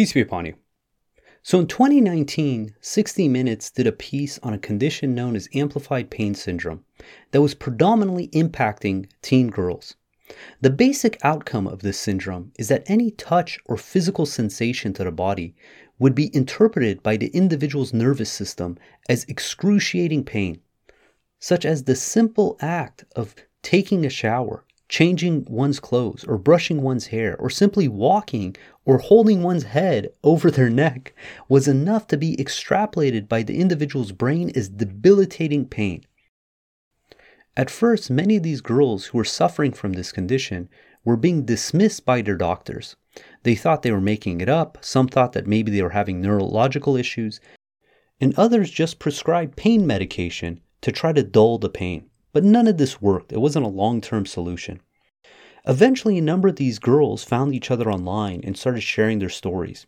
Peace be upon you. So in 2019, 60 Minutes did a piece on a condition known as amplified pain syndrome that was predominantly impacting teen girls. The basic outcome of this syndrome is that any touch or physical sensation to the body would be interpreted by the individual's nervous system as excruciating pain, such as the simple act of taking a shower, changing one's clothes, or brushing one's hair, or simply walking or holding one's head over their neck was enough to be extrapolated by the individual's brain as debilitating pain. At first, many of these girls who were suffering from this condition were being dismissed by their doctors. They thought they were making it up, some thought that maybe they were having neurological issues, and others just prescribed pain medication to try to dull the pain. But none of this worked. It wasn't a long term solution. Eventually, a number of these girls found each other online and started sharing their stories.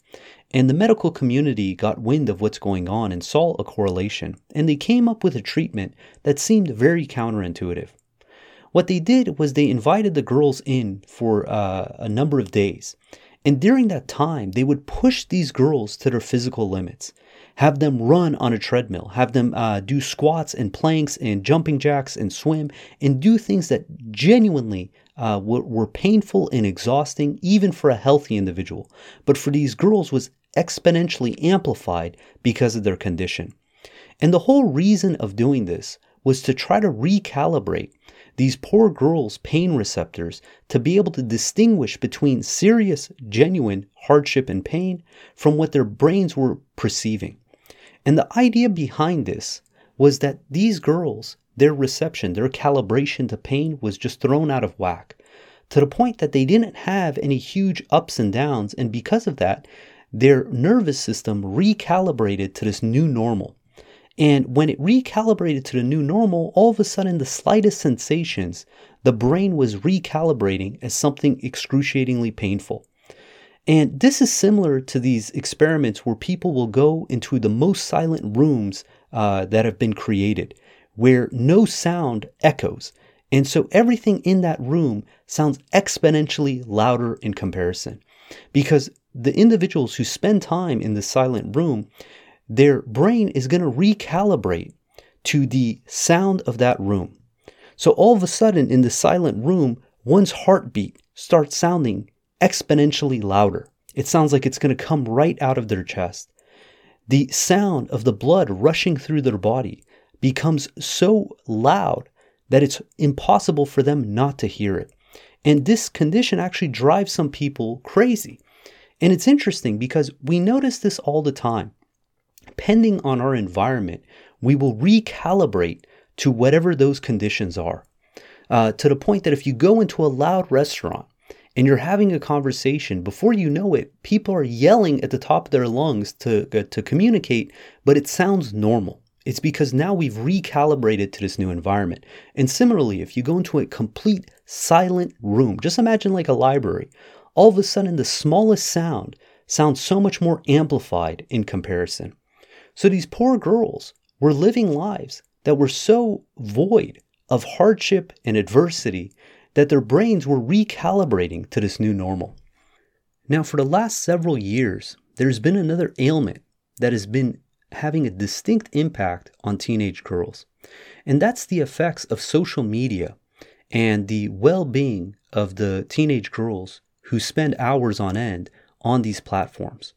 And the medical community got wind of what's going on and saw a correlation, and they came up with a treatment that seemed very counterintuitive. What they did was they invited the girls in for uh, a number of days. And during that time, they would push these girls to their physical limits have them run on a treadmill, have them uh, do squats and planks and jumping jacks and swim and do things that genuinely uh, were, were painful and exhausting, even for a healthy individual. But for these girls was exponentially amplified because of their condition. And the whole reason of doing this was to try to recalibrate these poor girls' pain receptors to be able to distinguish between serious, genuine hardship and pain from what their brains were perceiving. And the idea behind this was that these girls, their reception, their calibration to pain was just thrown out of whack to the point that they didn't have any huge ups and downs. And because of that, their nervous system recalibrated to this new normal. And when it recalibrated to the new normal, all of a sudden, the slightest sensations, the brain was recalibrating as something excruciatingly painful. And this is similar to these experiments where people will go into the most silent rooms uh, that have been created, where no sound echoes. And so everything in that room sounds exponentially louder in comparison. Because the individuals who spend time in the silent room, their brain is going to recalibrate to the sound of that room. So all of a sudden, in the silent room, one's heartbeat starts sounding exponentially louder. It sounds like it's going to come right out of their chest. The sound of the blood rushing through their body becomes so loud that it's impossible for them not to hear it. And this condition actually drives some people crazy. And it's interesting because we notice this all the time. Depending on our environment, we will recalibrate to whatever those conditions are. Uh, to the point that if you go into a loud restaurant and you're having a conversation before you know it people are yelling at the top of their lungs to uh, to communicate but it sounds normal. It's because now we've recalibrated to this new environment. And similarly if you go into a complete silent room just imagine like a library all of a sudden the smallest sound sounds so much more amplified in comparison so these poor girls were living lives that were so void of hardship and adversity that their brains were recalibrating to this new normal. Now, for the last several years, there's been another ailment that has been having a distinct impact on teenage girls, and that's the effects of social media and the well being of the teenage girls who spend hours on end on these platforms.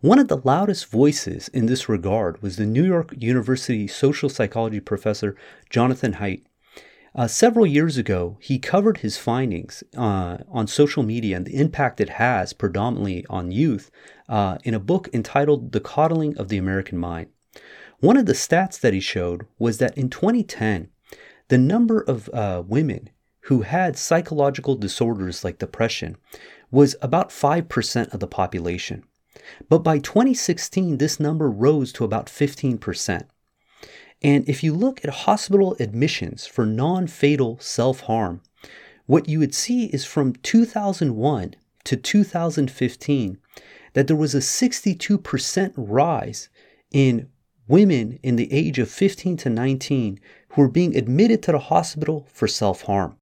One of the loudest voices in this regard was the New York University social psychology professor Jonathan Haidt, uh, several years ago, he covered his findings uh, on social media and the impact it has predominantly on youth uh, in a book entitled The Coddling of the American Mind. One of the stats that he showed was that in 2010, the number of uh, women who had psychological disorders like depression was about 5% of the population. But by 2016, this number rose to about 15%. And if you look at hospital admissions for non fatal self harm, what you would see is from 2001 to 2015 that there was a 62% rise in women in the age of 15 to 19 who were being admitted to the hospital for self harm.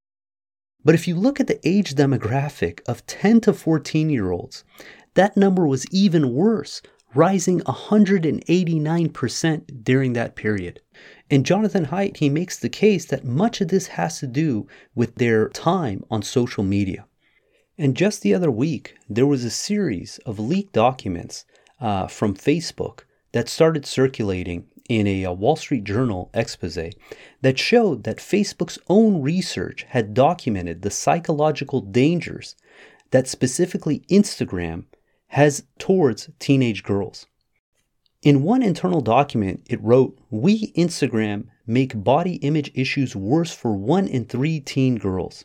But if you look at the age demographic of 10 to 14 year olds, that number was even worse, rising 189% during that period. And Jonathan Haidt, he makes the case that much of this has to do with their time on social media. And just the other week, there was a series of leaked documents uh, from Facebook that started circulating in a, a, Wall Street Journal expose that showed that Facebook's own research had documented the psychological dangers that specifically Instagram has towards teenage girls. In one internal document, it wrote, We, Instagram, make body image issues worse for one in three teen girls.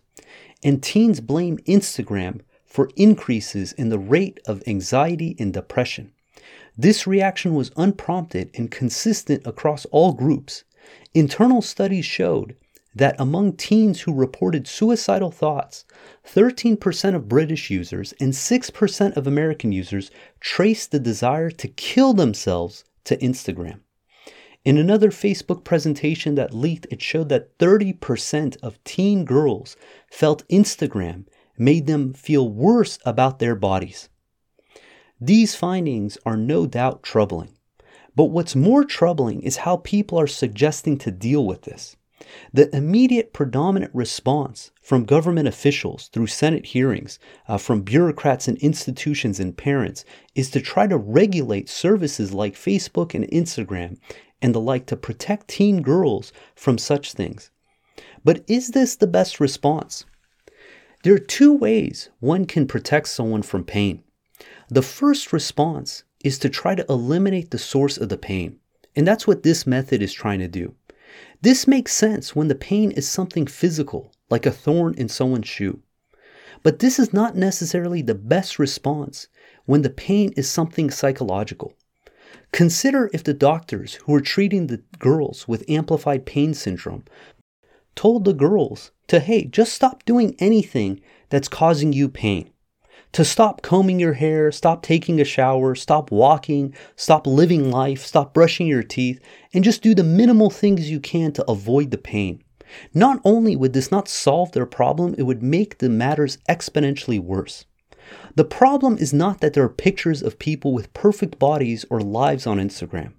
And teens blame Instagram for increases in the rate of anxiety and depression. This reaction was unprompted and consistent across all groups. Internal studies showed that among teens who reported suicidal thoughts, 13% of British users and 6% of American users traced the desire to kill themselves to Instagram. In another Facebook presentation that leaked, it showed that 30% of teen girls felt Instagram made them feel worse about their bodies. These findings are no doubt troubling. But what's more troubling is how people are suggesting to deal with this. The immediate predominant response from government officials through Senate hearings, uh, from bureaucrats and institutions and parents, is to try to regulate services like Facebook and Instagram and the like to protect teen girls from such things. But is this the best response? There are two ways one can protect someone from pain. The first response is to try to eliminate the source of the pain. And that's what this method is trying to do. This makes sense when the pain is something physical, like a thorn in someone's shoe. But this is not necessarily the best response when the pain is something psychological. Consider if the doctors who were treating the girls with amplified pain syndrome told the girls to, hey, just stop doing anything that's causing you pain to stop combing your hair, stop taking a shower, stop walking, stop living life, stop brushing your teeth, and just do the minimal things you can to avoid the pain. Not only would this not solve their problem, it would make the matters exponentially worse. The problem is not that there are pictures of people with perfect bodies or lives on Instagram,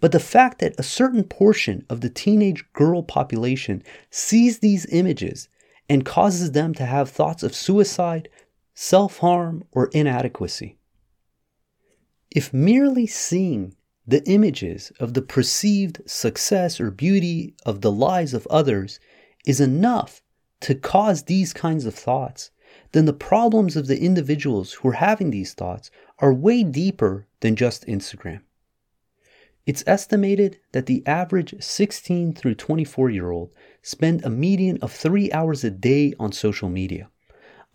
but the fact that a certain portion of the teenage girl population sees these images and causes them to have thoughts of suicide, self harm, or inadequacy. If merely seeing the images of the perceived success or beauty of the lives of others is enough to cause these kinds of thoughts, then the problems of the individuals who are having these thoughts are way deeper than just Instagram. It's estimated that the average 16 through 24 year old spend a median of three hours a day on social media.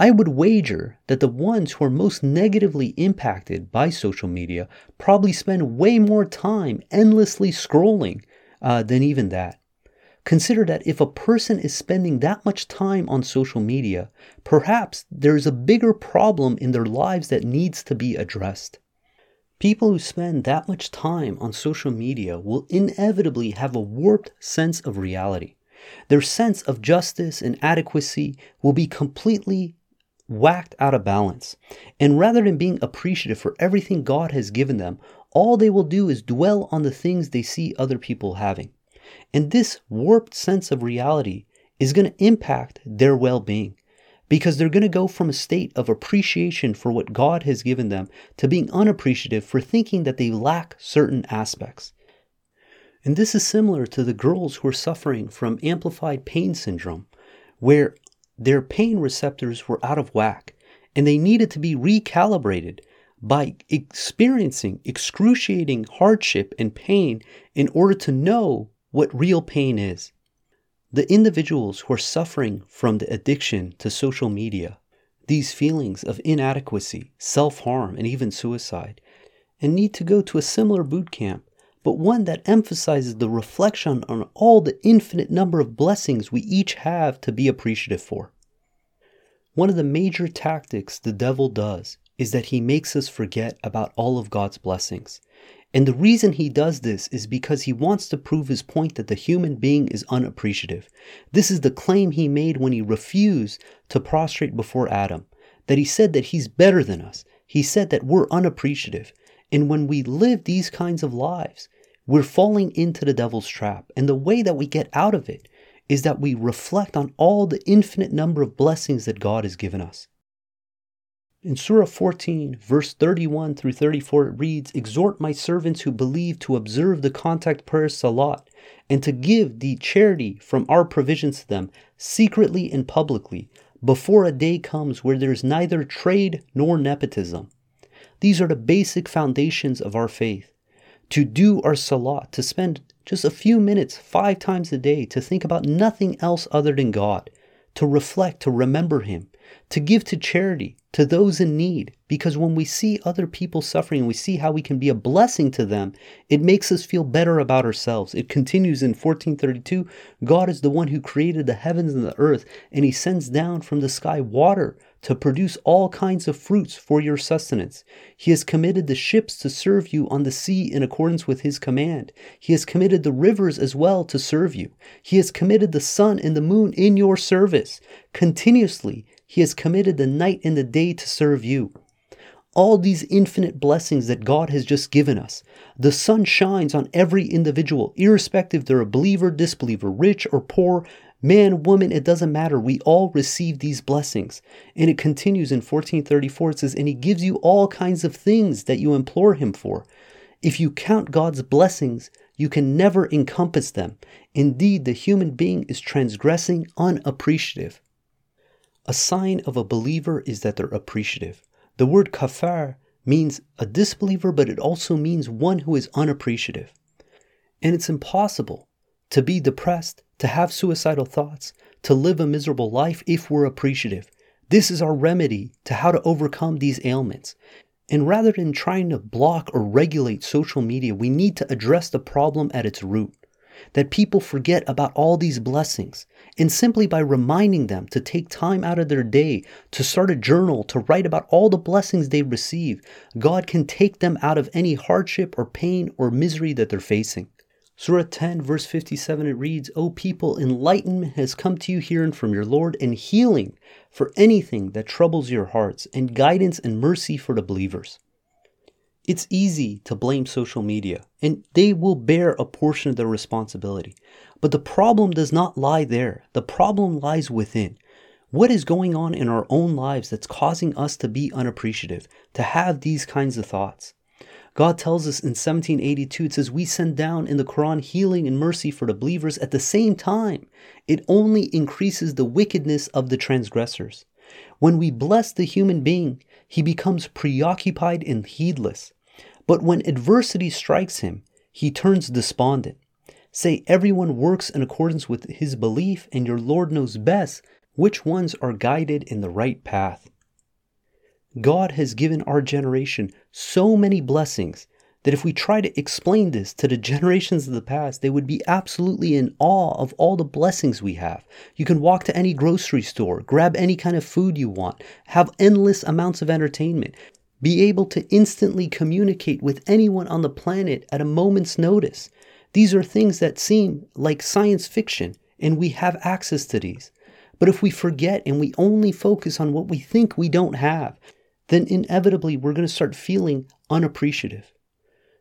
I would wager that the ones who are most negatively impacted by social media probably spend way more time endlessly scrolling uh, than even that. Consider that if a person is spending that much time on social media, perhaps there's a bigger problem in their lives that needs to be addressed. People who spend that much time on social media will inevitably have a warped sense of reality. Their sense of justice and adequacy will be completely whacked out of balance. And rather than being appreciative for everything God has given them, all they will do is dwell on the things they see other people having. And this warped sense of reality is going to impact their well being because they're going to go from a state of appreciation for what God has given them to being unappreciative for thinking that they lack certain aspects. And this is similar to the girls who are suffering from amplified pain syndrome, where their pain receptors were out of whack and they needed to be recalibrated by experiencing excruciating hardship and pain in order to know what real pain is. The individuals who are suffering from the addiction to social media, these feelings of inadequacy, self harm, and even suicide, and need to go to a similar boot camp but one that emphasizes the reflection on all the infinite number of blessings we each have to be appreciative for. One of the major tactics the devil does is that he makes us forget about all of God's blessings. And the reason he does this is because he wants to prove his point that the human being is unappreciative. This is the claim he made when he refused to prostrate before Adam, that he said that he's better than us, he said that we're unappreciative. And when we live these kinds of lives, we're falling into the devil's trap. And the way that we get out of it is that we reflect on all the infinite number of blessings that God has given us. In Surah 14, verse 31 through 34, it reads Exhort my servants who believe to observe the contact prayer Salat and to give the charity from our provisions to them, secretly and publicly, before a day comes where there is neither trade nor nepotism. These are the basic foundations of our faith. To do our Salat, to spend just a few minutes, five times a day, to think about nothing else other than God, to reflect, to remember Him, to give to charity, to those in need. Because when we see other people suffering and we see how we can be a blessing to them, it makes us feel better about ourselves. It continues in 1432 God is the one who created the heavens and the earth, and He sends down from the sky water to produce all kinds of fruits for your sustenance. He has committed the ships to serve you on the sea in accordance with his command. He has committed the rivers as well to serve you. He has committed the sun and the moon in your service. Continuously, he has committed the night and the day to serve you. All these infinite blessings that God has just given us. The sun shines on every individual, irrespective they're a believer, disbeliever, rich or poor, man, woman, it doesn't matter. We all receive these blessings. And it continues in 1434. It says, And he gives you all kinds of things that you implore him for. If you count God's blessings, you can never encompass them. Indeed, the human being is transgressing unappreciative. A sign of a believer is that they're appreciative. The word kafar means a disbeliever, but it also means one who is unappreciative. And it's impossible to be depressed, to have suicidal thoughts, to live a miserable life if we're appreciative. This is our remedy to how to overcome these ailments. And rather than trying to block or regulate social media, we need to address the problem at its root that people forget about all these blessings. And simply by reminding them to take time out of their day to start a journal, to write about all the blessings they receive, God can take them out of any hardship or pain or misery that they're facing. Surah 10, verse 57, it reads, O people, enlightenment has come to you herein from your Lord, and healing for anything that troubles your hearts, and guidance and mercy for the believers. It's easy to blame social media, and they will bear a portion of the responsibility. But the problem does not lie there. The problem lies within. What is going on in our own lives that's causing us to be unappreciative, to have these kinds of thoughts? God tells us in 1782, it says, We send down in the Quran healing and mercy for the believers at the same time. It only increases the wickedness of the transgressors. When we bless the human being, he becomes preoccupied and heedless. But when adversity strikes him, he turns despondent. Say, everyone works in accordance with his belief, and your Lord knows best which ones are guided in the right path. God has given our generation so many blessings that if we try to explain this to the generations of the past, they would be absolutely in awe of all the blessings we have. You can walk to any grocery store, grab any kind of food you want, have endless amounts of entertainment be able to instantly communicate with anyone on the planet at a moment's notice. These are things that seem like science fiction, and we have access to these. But if we forget and we only focus on what we think we don't have, then inevitably we're going to start feeling unappreciative.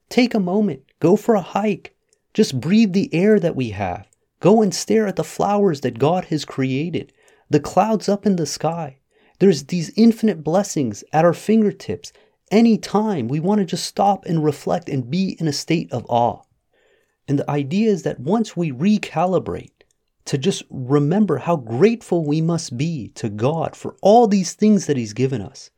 Take a moment, go for a hike, just breathe the air that we have. Go and stare at the flowers that God has created, the clouds up in the sky. There's these infinite blessings at our fingertips anytime we want to just stop and reflect and be in a state of awe. And the idea is that once we recalibrate to just remember how grateful we must be to God for all these things that He's given us,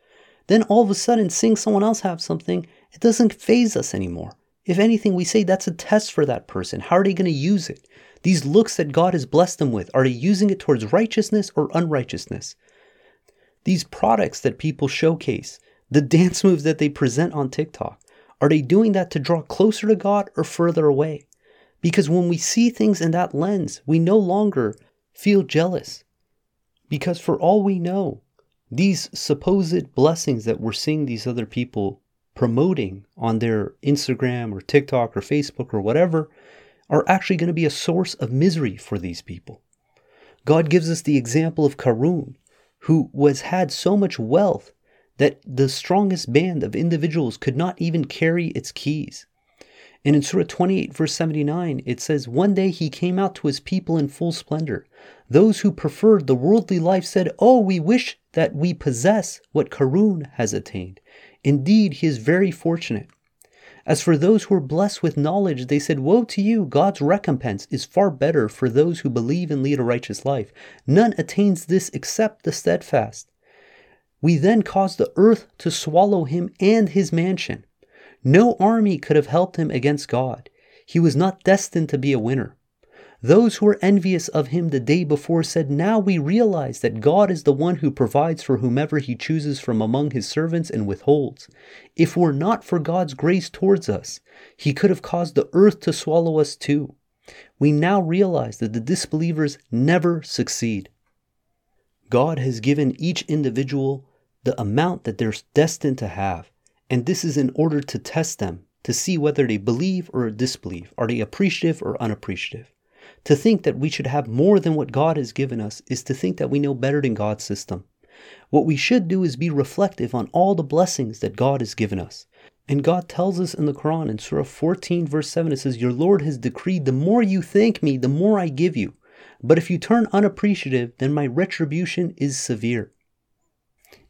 then all of a sudden seeing someone else have something, it doesn't phase us anymore. If anything, we say that's a test for that person. How are they going to use it? These looks that God has blessed them with, are they using it towards righteousness or unrighteousness? These products that people showcase, the dance moves that they present on TikTok, are they doing that to draw closer to God or further away? Because when we see things in that lens, we no longer feel jealous. Because for all we know, these supposed blessings that we're seeing these other people promoting on their Instagram or TikTok or Facebook or whatever are actually going to be a source of misery for these people. God gives us the example of Karun, who was had so much wealth that the strongest band of individuals could not even carry its keys. And in Surah 28, verse 79, it says, One day he came out to his people in full splendor. Those who preferred the worldly life said, Oh, we wish that we possess what Karun has attained. Indeed, he is very fortunate. As for those who were blessed with knowledge, they said, Woe to you! God's recompense is far better for those who believe and lead a righteous life. None attains this except the steadfast. We then caused the earth to swallow him and his mansion. No army could have helped him against God. He was not destined to be a winner. Those who were envious of him the day before said, Now we realize that God is the one who provides for whomever he chooses from among his servants and withholds. If were not for God's grace towards us, he could have caused the earth to swallow us too. We now realize that the disbelievers never succeed. God has given each individual the amount that they're destined to have. And this is in order to test them, to see whether they believe or disbelieve. Are they appreciative or unappreciative? To think that we should have more than what God has given us is to think that we know better than God's system. What we should do is be reflective on all the blessings that God has given us. And God tells us in the Quran in Surah 14, verse 7, it says, Your Lord has decreed, the more you thank me, the more I give you. But if you turn unappreciative, then my retribution is severe.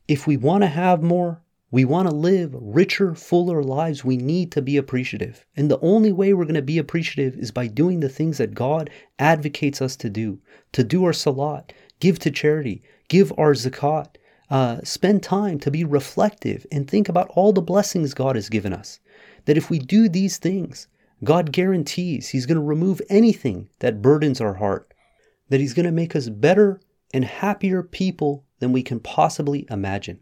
If we want to have more, we want to live richer, fuller lives. We need to be appreciative. And the only way we're going to be appreciative is by doing the things that God advocates us to do to do our salat, give to charity, give our zakat, uh, spend time to be reflective and think about all the blessings God has given us. That if we do these things, God guarantees He's going to remove anything that burdens our heart, that He's going to make us better and happier people than we can possibly imagine.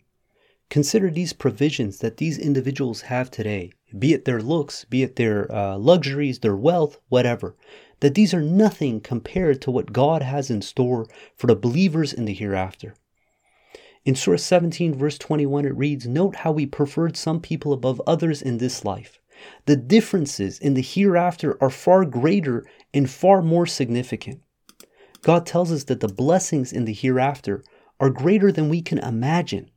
Consider these provisions that these individuals have today, be it their looks, be it their uh, luxuries, their wealth, whatever, that these are nothing compared to what God has in store for the believers in the hereafter. In Surah 17, verse 21, it reads Note how we preferred some people above others in this life. The differences in the hereafter are far greater and far more significant. God tells us that the blessings in the hereafter are greater than we can imagine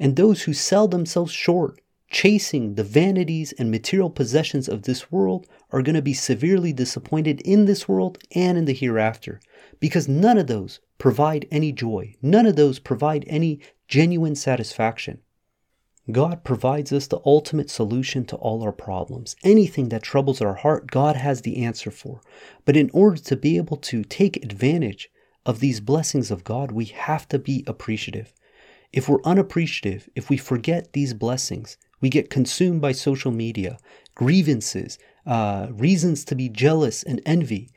and those who sell themselves short, chasing the vanities and material possessions of this world, are going to be severely disappointed in this world and in the hereafter, because none of those provide any joy, none of those provide any genuine satisfaction. God provides us the ultimate solution to all our problems. Anything that troubles our heart, God has the answer for. But in order to be able to take advantage of these blessings of God, we have to be appreciative. If we're unappreciative, if we forget these blessings, we get consumed by social media, grievances, uh, reasons to be jealous and envy,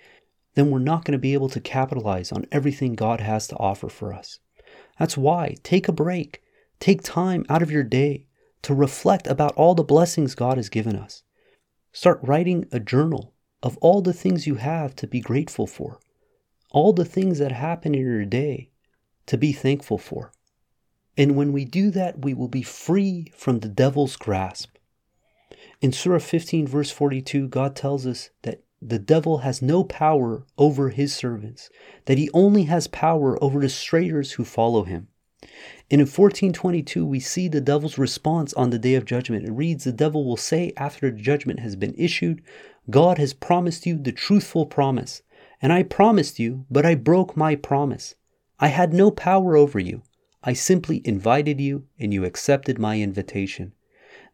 then we're not going to be able to capitalize on everything God has to offer for us. That's why take a break, take time out of your day to reflect about all the blessings God has given us. Start writing a journal of all the things you have to be grateful for, all the things that happen in your day to be thankful for. And when we do that, we will be free from the devil's grasp. In Surah 15, verse 42, God tells us that the devil has no power over his servants, that he only has power over the strayers who follow him. And in 1422, we see the devil's response on the day of judgment. It reads, The devil will say after the judgment has been issued, God has promised you the truthful promise. And I promised you, but I broke my promise. I had no power over you. I simply invited you and you accepted my invitation.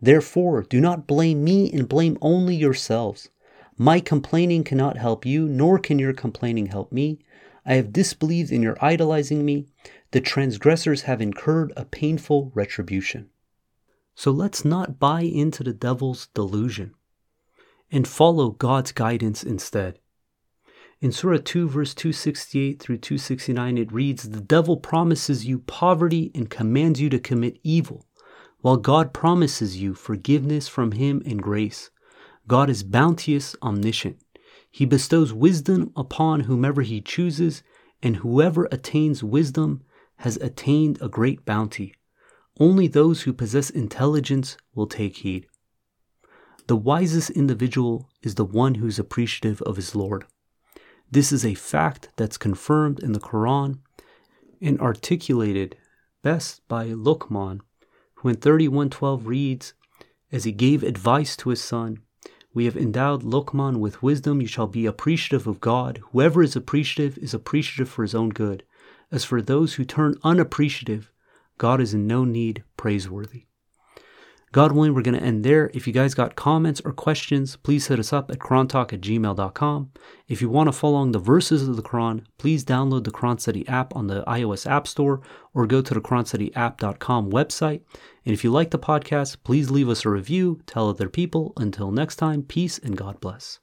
Therefore, do not blame me and blame only yourselves. My complaining cannot help you, nor can your complaining help me. I have disbelieved in your idolizing me. The transgressors have incurred a painful retribution. So let's not buy into the devil's delusion and follow God's guidance instead. In Surah 2, verse 268 through 269, it reads The devil promises you poverty and commands you to commit evil, while God promises you forgiveness from him and grace. God is bounteous, omniscient. He bestows wisdom upon whomever he chooses, and whoever attains wisdom has attained a great bounty. Only those who possess intelligence will take heed. The wisest individual is the one who's appreciative of his Lord. This is a fact that's confirmed in the Quran and articulated best by Luqman, who in 3112 reads, As he gave advice to his son, we have endowed Luqman with wisdom. You shall be appreciative of God. Whoever is appreciative is appreciative for his own good. As for those who turn unappreciative, God is in no need praiseworthy. God willing, we're going to end there. If you guys got comments or questions, please hit us up at QuranTalk at gmail.com. If you want to follow along the verses of the Quran, please download the Quran Study app on the iOS App Store or go to the QuranStudyApp.com website. And if you like the podcast, please leave us a review, tell other people. Until next time, peace and God bless.